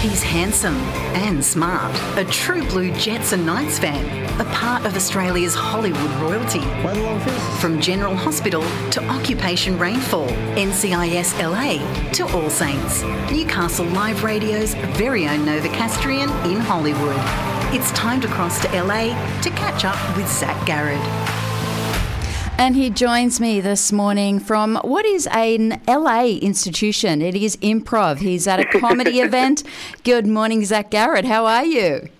He's handsome and smart, a true blue Jets and Knights fan, a part of Australia's Hollywood royalty. Quite a long face. From General Hospital to Occupation Rainfall, NCIS LA to All Saints, Newcastle Live Radio's very own Novocastrian in Hollywood. It's time to cross to LA to catch up with Zac Garred. And he joins me this morning from what is an LA institution. It is improv. He's at a comedy event. Good morning, Zac Garred. How are you?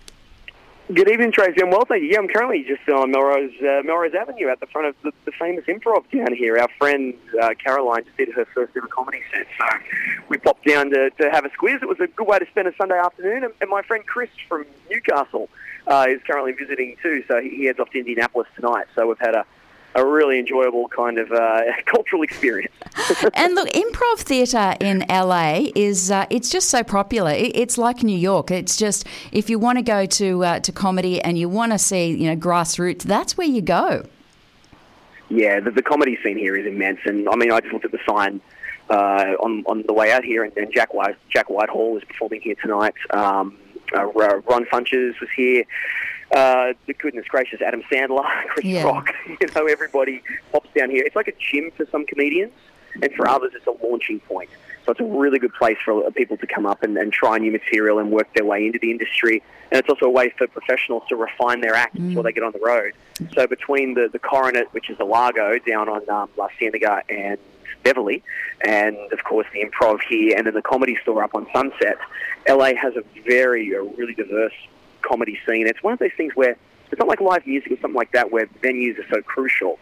Good evening, Tracy. I'm well, thank you. Yeah, I'm currently just on Melrose, uh, Melrose Avenue at the front of the, the famous improv down here. Our friend uh, Caroline just did her first ever comedy set, so we popped down to, to have a squeeze. It was a good way to spend a Sunday afternoon. And, and my friend Chris from Newcastle uh, is currently visiting too, so he heads off to Indianapolis tonight. So we've had a a really enjoyable kind of uh, cultural experience. and look, improv theatre in LA is uh, it's just so popular. it's like New York. It's just if you want to go to uh, to comedy and you want to see you know grassroots, that's where you go. Yeah, the, the comedy scene here is immense, and I mean, I just looked at the sign. Uh, on on the way out here, and, and Jack White Jack Whitehall is performing here tonight. Um, uh, Ron Funches was here uh, the goodness gracious, Adam Sandler, Chris yeah. Rock, you know, everybody pops down here. It's like a gym for some comedians, and for others, it's a launching point. So it's a really good place for people to come up and, and try new material and work their way into the industry. And it's also a way for professionals to refine their act mm. before they get on the road. So between the, the Coronet, which is the Largo down on um, La Cienega and Beverly, and of course the improv here, and then the comedy store up on Sunset, LA has a very, a really diverse comedy scene. It's one of those things where it's not like live music or something like that where venues are so crucial.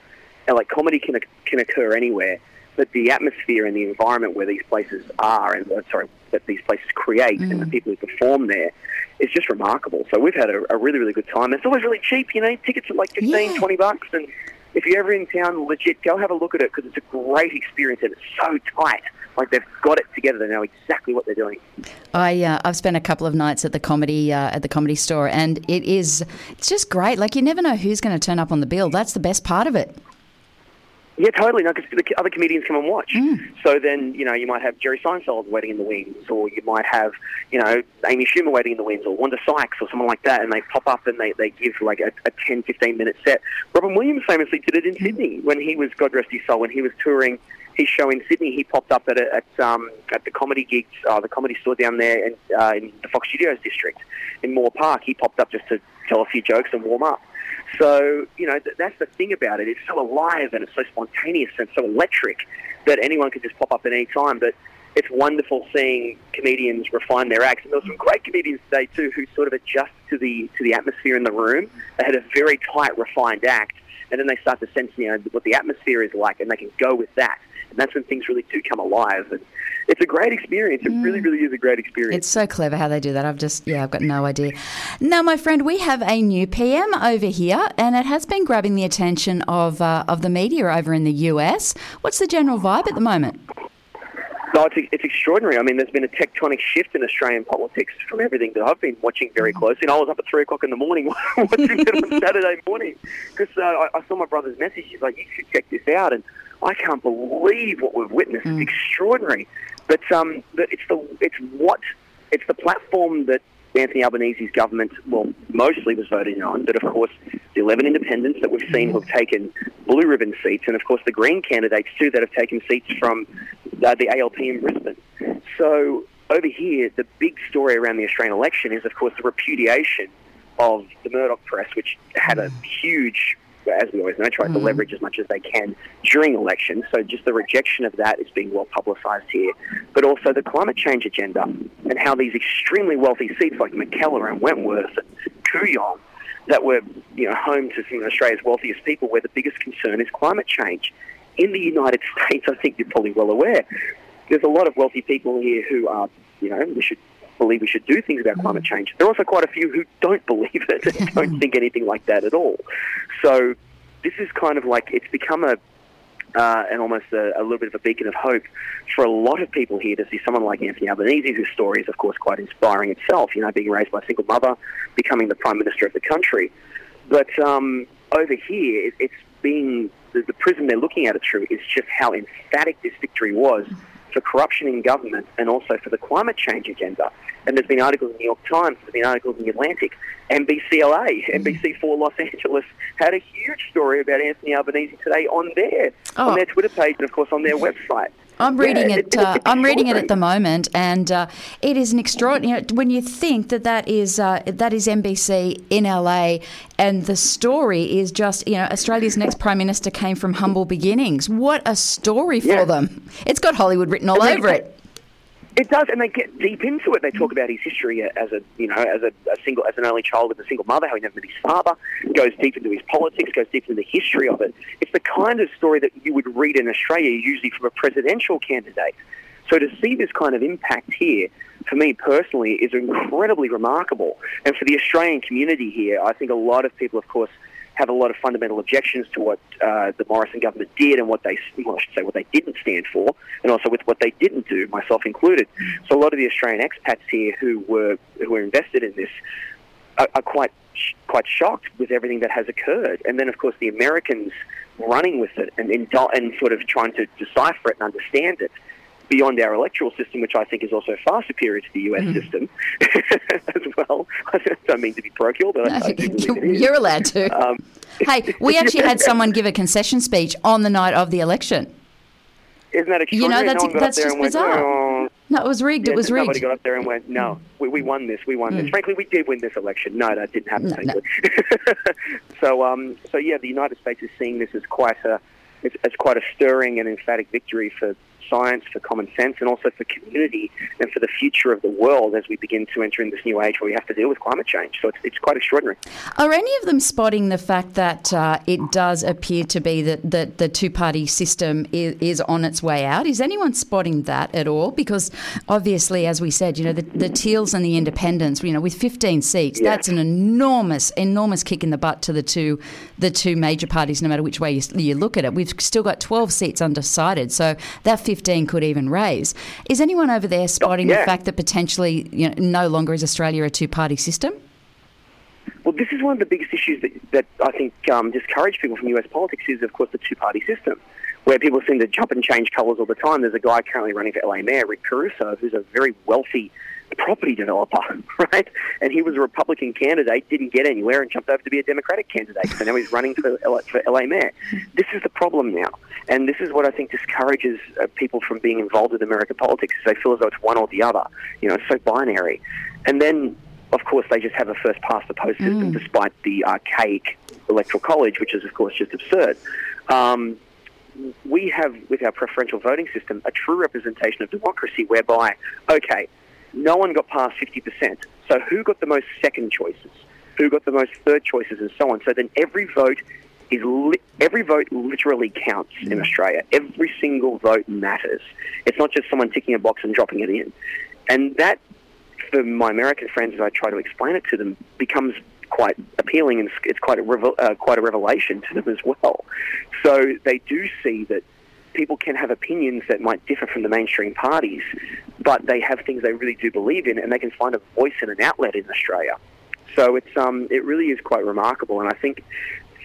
And like comedy can can occur anywhere, but the atmosphere and the environment where these places are, and uh, sorry, that these places create, mm. and the mm. people who perform there, is just remarkable. So we've had a, a really really good time. It's always really cheap, you know. Tickets are like 15, yeah. 20 bucks, and if you're ever in town, legit, go have a look at it because it's a great experience and it's so tight. Like they've got it together. They know exactly what they're doing. I uh, I've spent a couple of nights at the comedy uh, at the comedy store, and it is it's just great. Like you never know who's going to turn up on the bill. That's the best part of it. Yeah, totally. No, because the other comedians come and watch. Mm. So then, you know, you might have Jerry Seinfeld waiting in the wings, or you might have, you know, Amy Schumer waiting in the wings, or Wanda Sykes, or someone like that, and they pop up and they, they give like a, a 10, 15 minute set. Robin Williams famously did it in mm. Sydney when he was, God rest his soul, when he was touring his show in Sydney. He popped up at a, at um, at the comedy gigs, uh, the comedy store down there in, uh, in the Fox Studios district in Moore Park. He popped up just to tell a few jokes and warm up. So, you know, th- that's the thing about it. It's so alive and it's so spontaneous and so electric that anyone can just pop up at any time. But it's wonderful seeing comedians refine their acts. And there were some great comedians today too who sort of adjust to the to the atmosphere in the room. They had a very tight, refined act, and then they start to sense, you know, what the atmosphere is like, and they can go with that. And that's when things really do come alive. And it's a great experience. It mm. really, really is a great experience. It's so clever how they do that. I've just, yeah, I've got no idea. Now, my friend, we have a new PM over here, and it has been grabbing the attention of uh, of the media over in the US. What's the general vibe at the moment? No, it's, it's extraordinary. I mean, there's been a tectonic shift in Australian politics from everything that I've been watching very mm. closely. And I was up at 3 o'clock in the morning watching it on Saturday morning because uh, I, I saw my brother's message. He's like, you should check this out. And I can't believe what we've witnessed. Mm. It's extraordinary. But um, but it's the it's what it's the platform that Anthony Albanese's government, well, mostly was voting on, but of course the 11 independents that we've seen who have taken blue ribbon seats, and of course the Green candidates too that have taken seats from uh, the ALP in Brisbane. So over here, the big story around the Australian election is, of course, the repudiation of the Murdoch press, which had a huge as we always know, try mm-hmm. to leverage as much as they can during elections. So just the rejection of that is being well publicised here. But also the climate change agenda and how these extremely wealthy seats like Mackellar and Wentworth and Kooyong that were you know home to some of Australia's wealthiest people, where the biggest concern is climate change. In the United States, I think you're probably well aware, there's a lot of wealthy people here who are, you know, we should believe we should do things about climate mm. change. There are also quite a few who don't believe it and don't think anything like that at all. So this is kind of like it's become a uh, and almost a, a, little bit of a beacon of hope for a lot of people here to see someone like Anthony Albanese, whose story is, of course, quite inspiring itself. You know, being raised by a single mother, becoming the prime minister of the country. But um, over here, it, it's being the, the prism they're looking at it through is just how emphatic this victory was for corruption in government and also for the climate change agenda. And there's been articles in the New York Times, there's been articles in the Atlantic, NBCLA, NBC4 Los Angeles had a huge story about Anthony Albanese today on their Oh. on their Twitter page and of course on their mm-hmm. website. I'm reading Yeah, it. Uh, I'm reading it at the moment, and uh, it is an extraordinary. When you think that that is uh, that is NBC in LA, and the story is just you know Australia's next prime minister came from humble beginnings. What a story for Yeah. them! It's got Hollywood written all And they- over it. It does, and they get deep into it. They talk about his history as a, you know, as a, a single, as an only child with a single mother, how he never met his father. Goes deep into his politics, goes deep into the history of it. It's the kind of story that you would read in Australia, usually from a presidential candidate. So to see this kind of impact here, for me personally, is incredibly remarkable. And for the Australian community here, I think a lot of people, of course, have a lot of fundamental objections to what uh, the Morrison government did and what they, well, I should say, what they didn't stand for, and also with what they didn't do, myself included. So a lot of the Australian expats here who were who were invested in this are, are quite quite shocked with everything that has occurred. And then, of course, the Americans running with it and and, and sort of trying to decipher it and understand it beyond our electoral system, which I think is also far superior to the US system as well. I don't mean to be parochial, but I, I do believe. You're allowed to. Um, hey, we actually had someone give a concession speech on the night of the election. Isn't that You know, that's- no that's just and went, bizarre. "Oh." No, it was rigged. Yeah, it was rigged. Nobody got up there and went, no, we, we won this, we won Mm. this. Frankly, we did win this election. No, that didn't happen, No, no. so, um, so yeah, the United States is seeing this as quite a, as, as quite a stirring and emphatic victory for science, for common sense, and also for community and for the future of the world as we begin to enter in this new age where we have to deal with climate change. So it's, it's quite extraordinary. Are any of them spotting the fact that uh, it does appear to be that, that the two party system is, is on its way out? Is anyone spotting that at all? Because obviously, as we said, you know, the, the Teals and the Independents, you know, with 15 seats, Yeah. that's an enormous, enormous kick in the butt to the two, the two major parties, no matter which way you, you look at it. We've still got 12 seats undecided, so that 15 could even raise. Is anyone over there spotting the yeah. fact that potentially, you know, no longer is Australia a two party system? Well, this is one of the biggest issues that, that I think um, discourage people from US politics is, of course, the two-party system, where people seem to jump and change colours all the time. There's a guy currently running for LA Mayor, Rick Caruso, who's a very wealthy property developer, right? And he was a Republican candidate, didn't get anywhere, and jumped over to be a Democratic candidate. So now he's running for LA, for LA Mayor. This is the problem now. And this is what I think discourages uh, people from being involved in American politics. Is they feel as though it's one or the other. You know, it's so binary. And then of course, they just have a first past the post system, despite the archaic electoral college, which is, of course, just absurd. Um, we have, with our preferential voting system, a true representation of democracy whereby, okay, no one got past 50%. So who got the most second choices? Who got the most third choices and so on? So then every vote is li- every vote literally counts in Australia. Every single vote matters. It's not just someone ticking a box and dropping it in. And that for my American friends, as I try to explain it to them, becomes quite appealing and it's- it's quite a revel- uh, quite a revelation to them as well. So they do see that people can have opinions that might differ from the mainstream parties, but they have things they really do believe in, and they can find a voice and an outlet in Australia. So it's um, it really is quite remarkable, and I think.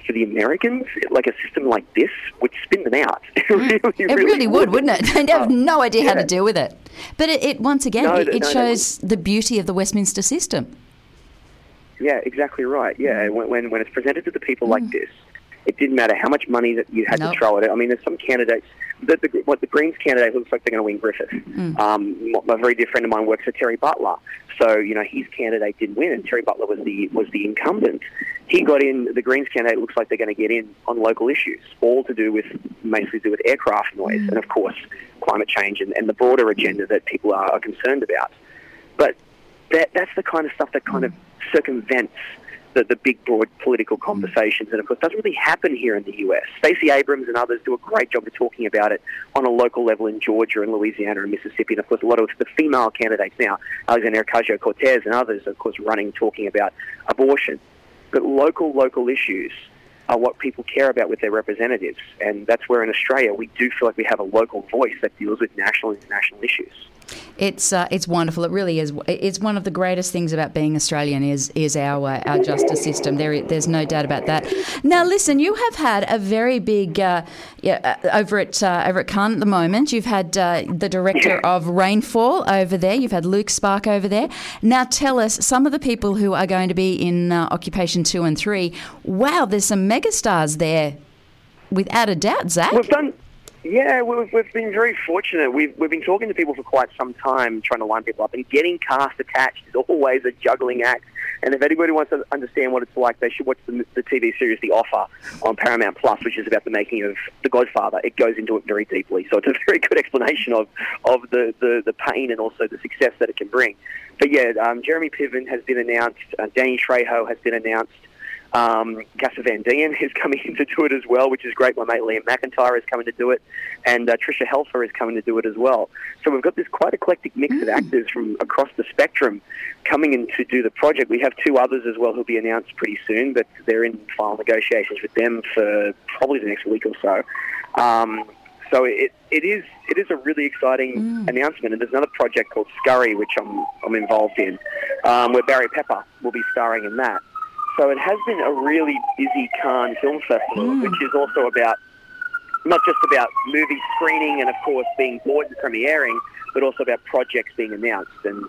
For the Americans, like a system like this would spin them out. It really, It really, would, wouldn't it? They'd have no idea how to deal with it. But it, it once again, No, it, it no, shows the beauty of the Westminster system. Yeah, exactly right. Yeah, Mm. when, when when it's presented to the people like this, it didn't matter how much money that you had Nope. to throw at it. I mean, there's some candidates. The, the, what the Greens candidate looks like they're going to win Griffith. Mm. Um, my- a very dear friend of mine works for Terri Butler, so you know his candidate didn't win, and Terri Butler was the was the incumbent. He got in. The Greens candidate looks like they're going to get in on local issues, all to do with mainly to do with aircraft noise, and of course climate change and, and the broader agenda that people are, are concerned about. But that that's the kind of stuff that kind of circumvents the, the big, broad political conversations. And of course, doesn't really happen here in the US. Stacey Abrams and others do a great job of talking about it on a local level in Georgia and Louisiana and Mississippi. And of course, a lot of the female candidates now, Alexandria Ocasio Cortez and others, of course, running talking about abortion. But local, local issues are what people care about with their representatives. And that's where in Australia we do feel like we have a local voice that deals with national and international issues. It's uh, it's wonderful. It really is. It's one of the greatest things about being Australian is is our uh, our justice system. There, there's no doubt about that. Now, listen, you have had a very big uh, yeah, uh, over at uh, over at Cannes at the moment. You've had uh, the director of Rainfall over there. You've had Luke Sparke over there. Now, tell us some of the people who are going to be in Occupation Two and Three. Wow, there's some megastars there, without a doubt. Zach, we've done yeah, we've, we've been very fortunate. We've, we've been talking to people for quite some time, trying to line people up, and getting cast attached is always a juggling act. And if anybody wants to understand what it's like, they should watch the, the TV series The Offer on Paramount Plus, which is about the making of The Godfather. It goes into it very deeply, so it's a very good explanation of, of the, the, the pain and also the success that it can bring. But yeah, um, Jeremy Piven has been announced, uh, Danny Trejo has been announced. Um, Casper Van Dien is coming in to do it as well, which is great. My mate Liam McIntyre is coming to do it, and uh, Tricia Helfer is coming to do it as well. So we've got this quite eclectic mix mm. of actors from across the spectrum coming in to do the project. We have two others as well who'll be announced pretty soon, but they're in final negotiations with them for probably the next week or so. Um, so it, it is it is a really exciting mm. announcement. And there's another project called Scurry, which I'm I'm involved in, um, where Barry Pepper will be starring in that. So it has been a really busy Cannes Film Festival, mm. which is also about not just about movie screening and, of course, being bought and premiering, but also about projects being announced. And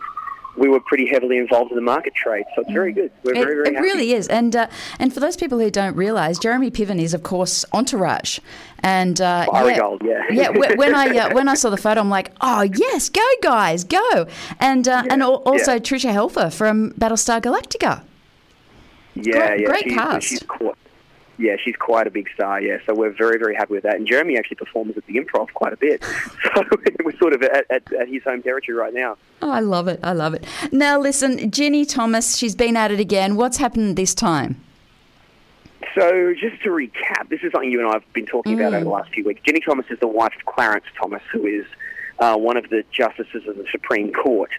we were pretty heavily involved in the market trade, so it's very mm. good. We're it, very, very It happy. really is, and uh, and for those people who don't realise, Jeremy Piven is, of course, Entourage, and uh, yeah, Gold, yeah, yeah. When I uh, when I saw the photo, I'm like, oh yes, go guys, go, and uh, yeah, and also yeah. Tricia Helfer from Battlestar Galactica. Yeah, great, yeah, great she's, cast. She's quite, yeah, she's quite a big star. Yeah, so we're very, very happy with that. And Jeremy actually performs at the Improv quite a bit, so we're sort of at, at, at his home territory right now. Oh, I love it. I love it. Now, listen, Ginni Thomas, she's been at it again. What's happened this time? So, just to recap, this is something you and I have been talking mm. about over the last few weeks. Ginni Thomas is the wife of Clarence Thomas, who is uh, one of the justices of the Supreme Court.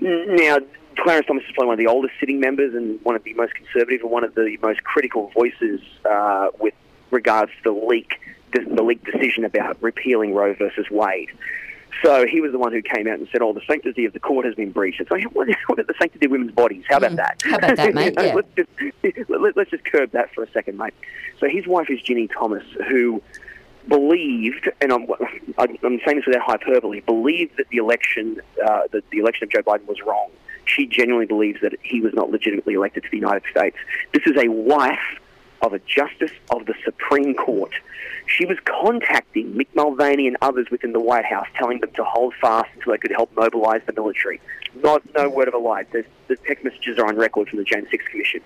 Now, Clarence Thomas is probably one of the oldest sitting members and one of the most conservative and one of the most critical voices uh, with regards to the leak, the leak decision about repealing Roe versus Wade. So he was the one who came out and said, "Oh, the sanctity of the court has been breached." It's like, what, what the sanctity of women's bodies? How about mm. that? How about that, mate? yeah. let's, just, let, us just curb that for a second, mate. So his wife is Ginni Thomas, who believed, and I'm, I'm saying this without hyperbole, believed that the election, uh, that the election of Joe Biden was wrong she genuinely believes that he was not legitimately elected to the United States. This is a wife of a justice of the Supreme Court. She was contacting Mick Mulvaney and others within the White House, telling them to hold fast until they could help mobilize the military. Not no word of a lie. The, the text messages are on record from the Jan Six Commission.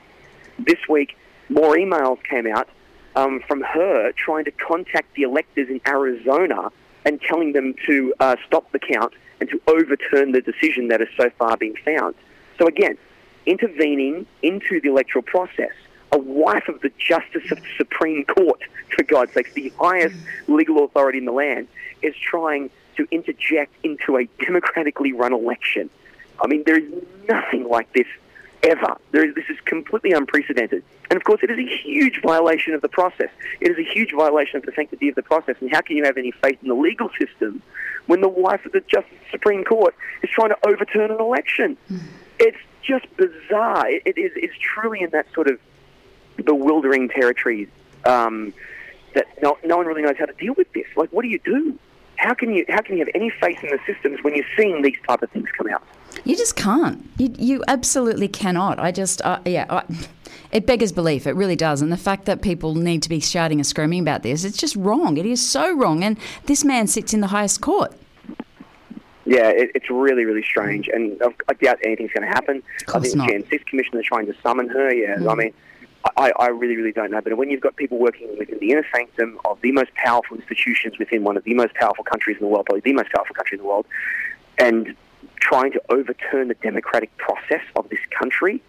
This week, more emails came out um, from her trying to contact the electors in Arizona and telling them to uh, stop the count and to overturn the decision that has so far been found. So again, intervening into the electoral process, a wife of the Justice of the Supreme Court, for God's sake, the highest legal authority in the land, is trying to interject into a democratically run election. I mean, there is nothing like this ever. There is, this is completely unprecedented. And of course, it is a huge violation of the process. It is a huge violation of the sanctity of the process. And how can you have any faith in the legal system when the wife of the Justice Supreme Court is trying to overturn an election? Mm. It's just bizarre. It, it is it's truly in that sort of bewildering territory um, that no, no one really knows how to deal with this. Like, what do you do? How can you how can you have any faith in the systems when you're seeing these type of things come out? You just can't. You, you absolutely cannot. I just, uh, yeah, I, it beggars belief. It really does. And the fact that people need to be shouting and screaming about this, it's just wrong. It is so wrong. And this man sits in the highest court. Yeah, it, it's really, really strange. And I doubt anything's going to happen. I think not. the Jan 6 Commission is trying to summon her. Yeah, mm. I mean, I, I, really, really don't know. But when you've got people working within the inner sanctum of the most powerful institutions within one of the most powerful countries in the world, probably the most powerful country in the world, and trying to overturn the democratic process of this country.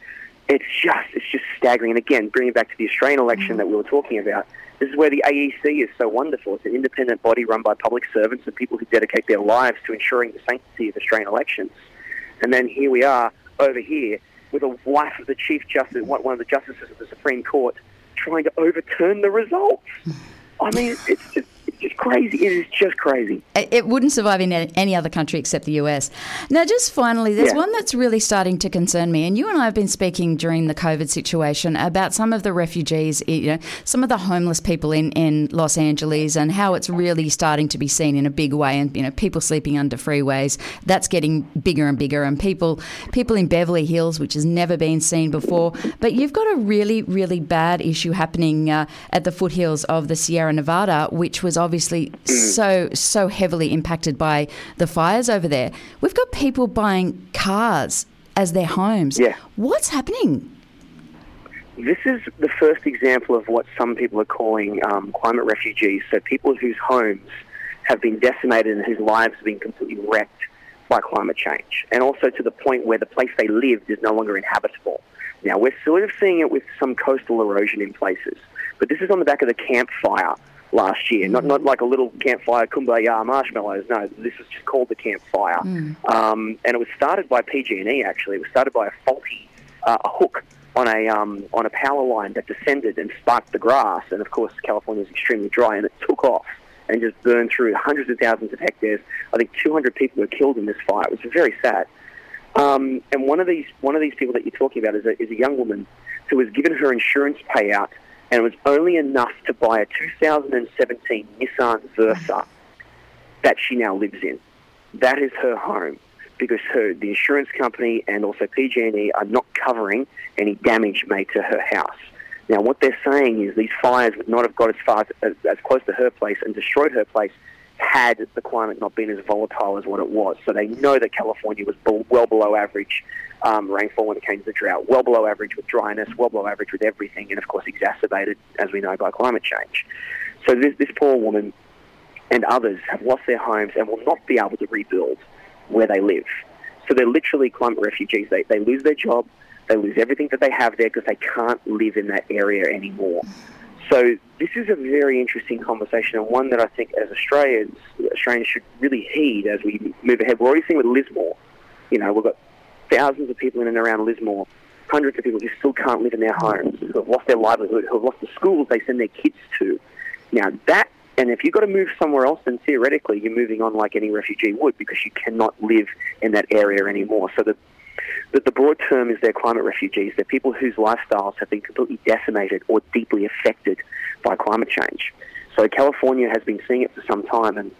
It's just it's just staggering. And again, bringing back to the Australian election mm-hmm. that we were talking about, this is where the AEC is so wonderful. It's an independent body run by public servants and people who dedicate their lives to ensuring the sanctity of Australian elections. And then here we are over here with a wife of the Chief Justice, one of the justices of the Supreme Court, trying to overturn the results. I mean, it's just It's crazy. It is just crazy. It, wouldn't survive in any other country except the US. Now, just finally, there's Yeah. one that's really starting to concern me, and you and I have been speaking during the COVID situation about some of the refugees, you know, some of the homeless people in, in Los Angeles, and how it's really starting to be seen in a big way, and you know, people sleeping under freeways. That's getting bigger and bigger, and people people in Beverly Hills, which has never been seen before. But you've got a really, really bad issue happening uh, at the foothills of the Sierra Nevada, which was obviously so so heavily impacted by the fires over there. We've got people buying cars as their homes. Yeah. What's happening? This is the first example of what some people are calling um, climate refugees. So people whose homes have been decimated and whose lives have been completely wrecked by climate change, and also to the point where the place they lived is no longer inhabitable. Now we're sort of seeing it with some coastal erosion in places, but this is on the back of the campfire last year. Not not like a little campfire kumbaya marshmallows. No, this is just called the campfire, um, and it was started by PG&E. Actually, it was started by a faulty uh, a hook on a um, on a power line that descended and sparked the grass. And of course, California is extremely dry, and it took off and just burned through hundreds of thousands of hectares. I think 200 people were killed in this fire. It was very sad. Um, and one of these one of these people that you're talking about is a, is a young woman who was given her insurance payout, and it was only enough to buy a 2017 Nissan Versa that she now lives in. That is her home because her the insurance company and also PG&E are not covering any damage made to her house. Now, what they're saying is these fires would not have got as far as, as close to her place and destroyed her place had the climate not been as volatile as what it was. So they know that California was well below average um, rainfall when it came to the drought, well below average with dryness, well below average with everything, and of course exacerbated, as we know, by climate change. So this, this poor woman and others have lost their homes and will not be able to rebuild where they live. So they're literally climate refugees. They, they lose their job, they lose everything that they have there because they can't live in that area anymore. So this is a very interesting conversation and one that I think as Australians, Australians should really heed as we move ahead. We're already seeing with Lismore, you know, we've got thousands of people in and around Lismore, hundreds of people who still can't live in their homes, who have lost their livelihood, who have lost the schools they send their kids to. Now that, and if you've got to move somewhere else, then theoretically you're moving on like any refugee would because you cannot live in that area anymore. So the the, the broad term is they're climate refugees. They're people whose lifestyles have been completely decimated or deeply affected by climate change. So California has been seeing it for some time, and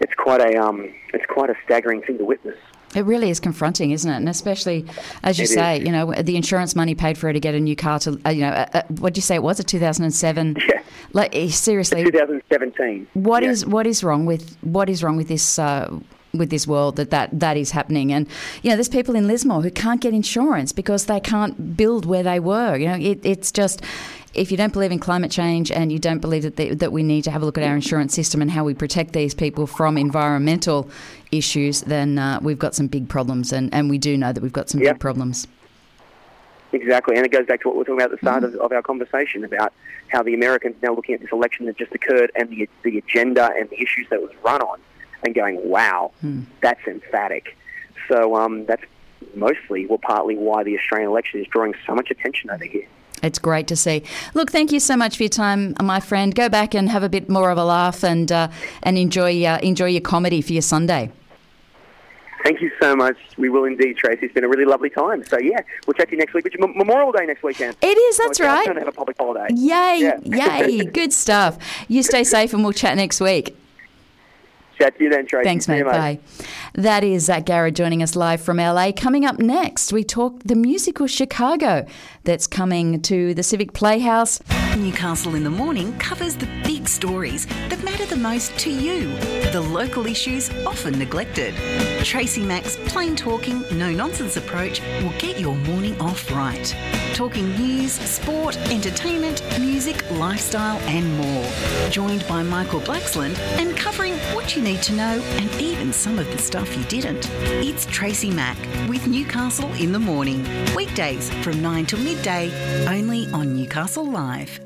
it's quite a um, it's quite a staggering thing to witness. It really is confronting, isn't it? And especially, as you It say, is. you know, the insurance money paid for her to get a new car to, uh, you know, uh, uh, what did you say it was? A 2007? Yeah. Like, eh, seriously, 2017. What Yeah. is what is wrong with what is wrong with this uh, with this world that, that that is happening? And you know, there's people in Lismore who can't get insurance because they can't build where they were. You know, it, it's just. If you don't believe in climate change and you don't believe that the, that we need to have a look at our insurance system and how we protect these people from environmental issues, then uh, we've got some big problems, and, and we do know that we've got some Yeah. big problems. Exactly, and it goes back to what we were talking about at the start Mm-hmm. of, of our conversation about how the Americans now looking at this election that just occurred and the the agenda and the issues that was run on, and going, "Wow, Hmm. that's emphatic." So um, that's mostly, well, partly why the Australian election is drawing so much attention over here. It's great to see. Look, thank you so much for your time, my friend. Go back and have a bit more of a laugh and uh, and enjoy uh, enjoy your comedy for your Sunday. Thank you so much. We will indeed, Tracy. It's been a really lovely time. So yeah, we'll chat to you next week. Which is Memorial Day next weekend. It is. That's So right. turn to have a public holiday. Yay! Yeah. Yay! Good stuff. You stay safe, and we'll chat next week. Chat to you then, Tracy. Thanks, mate. Bye. That is Zac Garred joining us live from LA. Coming up next, we talk the musical Chicago that's coming to the Civic Playhouse. Newcastle in the Morning covers the big stories that matter the most to you, the local issues often neglected. Tracy Mack's plain talking, no nonsense approach will get your morning off right. Talking news, sport, entertainment, music, lifestyle, and more. Joined by Michael Blacksland and covering what you need to know and even some of the stuff you didn't. It's Tracy Mack with Newcastle in the Morning. Weekdays from 9 till midday, only on Newcastle Live.